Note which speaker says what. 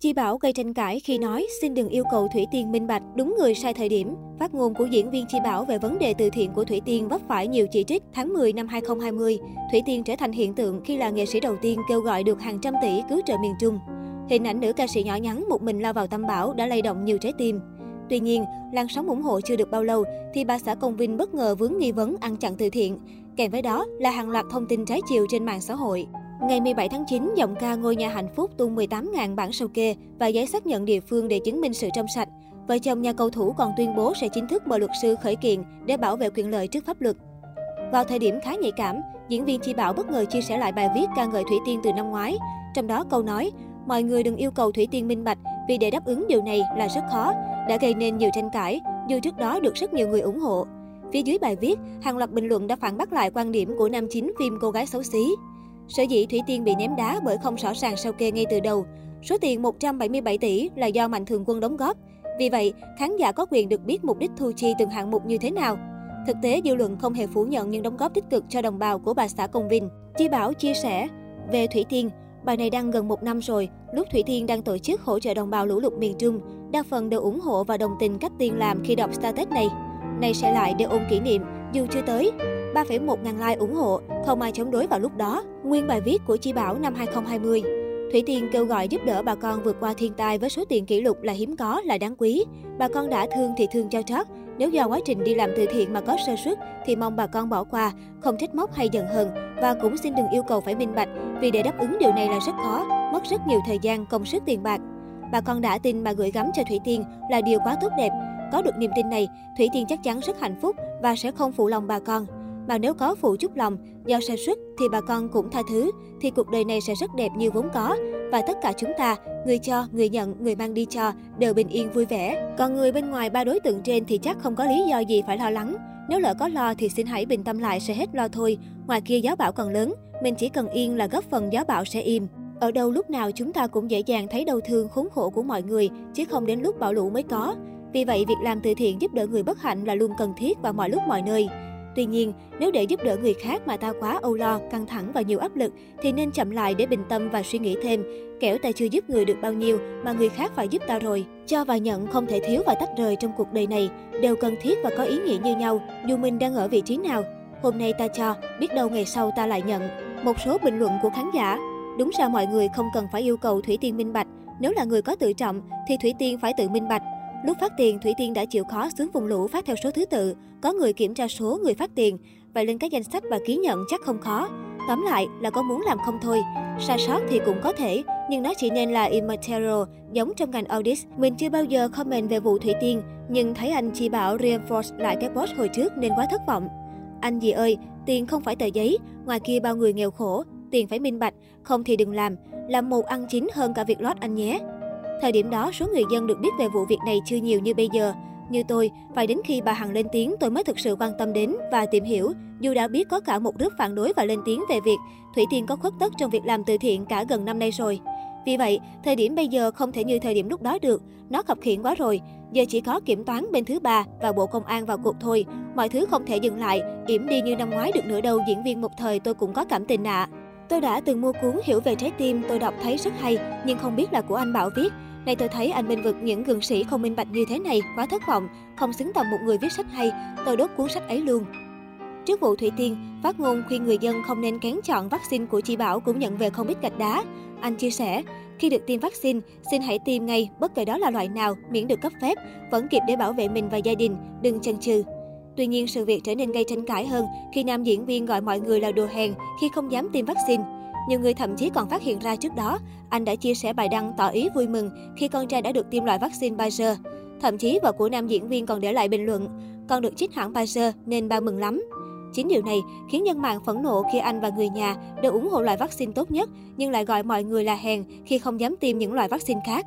Speaker 1: Chi Bảo gây tranh cãi khi nói xin đừng yêu cầu Thủy Tiên minh bạch, đúng người sai thời điểm. Phát ngôn của diễn viên Chi Bảo về vấn đề từ thiện của Thủy Tiên vấp phải nhiều chỉ trích. Tháng 10 năm 2020, Thủy Tiên trở thành hiện tượng khi là nghệ sĩ đầu tiên kêu gọi được hàng trăm tỷ cứu trợ miền Trung. Hình ảnh nữ ca sĩ nhỏ nhắn một mình lao vào tâm bão đã lay động nhiều trái tim. Tuy nhiên, làn sóng ủng hộ chưa được bao lâu thì bà xã Công Vinh bất ngờ vướng nghi vấn ăn chặn từ thiện. Kèm với đó là hàng loạt thông tin trái chiều trên mạng xã hội. Ngày 17 tháng 9, giọng ca Ngôi nhà hạnh phúc tung 18.000 bản sao kê và giấy xác nhận địa phương để chứng minh sự trong sạch. Vợ chồng nhà cầu thủ còn tuyên bố sẽ chính thức mời luật sư khởi kiện để bảo vệ quyền lợi trước pháp luật. Vào thời điểm khá nhạy cảm, diễn viên Chi Bảo bất ngờ chia sẻ lại bài viết ca ngợi Thủy Tiên từ năm ngoái. Trong đó câu nói, mọi người đừng yêu cầu Thủy Tiên minh bạch vì để đáp ứng điều này là rất khó, đã gây nên nhiều tranh cãi, dù trước đó được rất nhiều người ủng hộ. Phía dưới bài viết, hàng loạt bình luận đã phản bác lại quan điểm của nam chính phim Cô gái xấu xí. Sở dĩ Thủy Tiên bị ném đá bởi không rõ ràng sao kê ngay từ đầu. Số tiền 177 tỷ là do Mạnh Thường Quân đóng góp. Vì vậy, khán giả có quyền được biết mục đích thu chi từng hạng mục như thế nào. Thực tế, dư luận không hề phủ nhận những đóng góp tích cực cho đồng bào của bà xã Công Vinh. Chi Bảo chia sẻ, về Thủy Tiên, bài này đăng gần một năm rồi, lúc Thủy Tiên đang tổ chức hỗ trợ đồng bào lũ lụt miền Trung. Đa phần đều ủng hộ và đồng tình cách Tiên làm khi đọc status này. Này sẽ lại để ôn kỷ niệm, dù chưa tới, 3,1 ngàn like ủng hộ, không ai chống đối vào lúc đó. Nguyên bài viết của Chi Bảo năm 2020. Thủy Tiên kêu gọi giúp đỡ bà con vượt qua thiên tai với số tiền kỷ lục là hiếm có, là đáng quý. Bà con đã thương thì thương cho trót. Nếu do quá trình đi làm từ thiện mà có sơ suất thì mong bà con bỏ qua, không trách móc hay giận hờn và cũng xin đừng yêu cầu phải minh bạch vì để đáp ứng điều này là rất khó, mất rất nhiều thời gian, công sức tiền bạc. Bà con đã tin mà gửi gắm cho Thủy Tiên là điều quá tốt đẹp. Có được niềm tin này, Thủy Tiên chắc chắn rất hạnh phúc và sẽ không phụ lòng bà con bà nếu có phụ chút lòng, do sai xuất thì bà con cũng tha thứ, thì cuộc đời này sẽ rất đẹp như vốn có. Và tất cả chúng ta, người cho, người nhận, người mang đi cho, đều bình yên vui vẻ. Còn người bên ngoài ba đối tượng trên thì chắc không có lý do gì phải lo lắng. Nếu lỡ có lo thì xin hãy bình tâm lại sẽ hết lo thôi. Ngoài kia gió bão còn lớn, mình chỉ cần yên là góp phần gió bão sẽ im. Ở đâu lúc nào chúng ta cũng dễ dàng thấy đau thương khốn khổ của mọi người, chứ không đến lúc bão lũ mới có. Vì vậy, việc làm từ thiện giúp đỡ người bất hạnh là luôn cần thiết vào mọi lúc mọi nơi. Tuy nhiên, nếu để giúp đỡ người khác mà ta quá âu lo, căng thẳng và nhiều áp lực, thì nên chậm lại để bình tâm và suy nghĩ thêm. Kẻo ta chưa giúp người được bao nhiêu mà người khác phải giúp ta rồi. Cho và nhận không thể thiếu và tách rời trong cuộc đời này, đều cần thiết và có ý nghĩa như nhau, dù mình đang ở vị trí nào. Hôm nay ta cho, biết đâu ngày sau ta lại nhận. Một số bình luận của khán giả. Đúng ra mọi người không cần phải yêu cầu Thủy Tiên minh bạch. Nếu là người có tự trọng, thì Thủy Tiên phải tự minh bạch. Lúc phát tiền, Thủy Tiên đã chịu khó xuống vùng lũ phát theo số thứ tự. Có người kiểm tra số người phát tiền. Vậy lên các danh sách và ký nhận chắc không khó. Tóm lại là có muốn làm không thôi. Sai sót thì cũng có thể, nhưng nó chỉ nên là immaterial, giống trong ngành audit. Mình chưa bao giờ comment về vụ Thủy Tiên, nhưng thấy anh chỉ bảo reinforce lại cái post hồi trước nên quá thất vọng. Anh gì ơi, tiền không phải tờ giấy, ngoài kia bao người nghèo khổ, tiền phải minh bạch, không thì đừng làm. Làm một ăn chính hơn cả việc lót anh nhé. Thời điểm đó, số người dân được biết về vụ việc này chưa nhiều như bây giờ. Như tôi, phải đến khi bà Hằng lên tiếng tôi mới thực sự quan tâm đến và tìm hiểu, dù đã biết có cả một group phản đối và lên tiếng về việc Thủy Tiên có khuất tất trong việc làm từ thiện cả gần năm nay rồi. Vì vậy, thời điểm bây giờ không thể như thời điểm lúc đó được, nó khập khiển quá rồi. Giờ chỉ có kiểm toán bên thứ ba và Bộ Công an vào cuộc thôi. Mọi thứ không thể dừng lại, yểm đi như năm ngoái được nữa đâu diễn viên một thời tôi cũng có cảm tình ạ. À. Tôi đã từng mua cuốn Hiểu về trái tim, tôi đọc thấy rất hay, nhưng không biết là của anh Bảo viết. Nay tôi thấy anh minh vực những gương sĩ không minh bạch như thế này, quá thất vọng, không xứng tầm một người viết sách hay, tôi đốt cuốn sách ấy luôn. Trước vụ Thủy Tiên, phát ngôn khuyên người dân không nên kén chọn vaccine của chị Bảo cũng nhận về không ít gạch đá. Anh chia sẻ, khi được tiêm vaccine, xin hãy tiêm ngay, bất kể đó là loại nào, miễn được cấp phép, vẫn kịp để bảo vệ mình và gia đình, đừng chần chừ. Tuy nhiên, sự việc trở nên gây tranh cãi hơn khi nam diễn viên gọi mọi người là đồ hèn khi không dám tiêm vaccine. Nhiều người thậm chí còn phát hiện ra trước đó, anh đã chia sẻ bài đăng tỏ ý vui mừng khi con trai đã được tiêm loại vaccine Pfizer. Thậm chí vợ của nam diễn viên còn để lại bình luận, con được chích hãng Pfizer nên ba mừng lắm. Chính điều này khiến nhân mạng phẫn nộ khi anh và người nhà đều ủng hộ loại vaccine tốt nhất, nhưng lại gọi mọi người là hèn khi không dám tiêm những loại vaccine khác.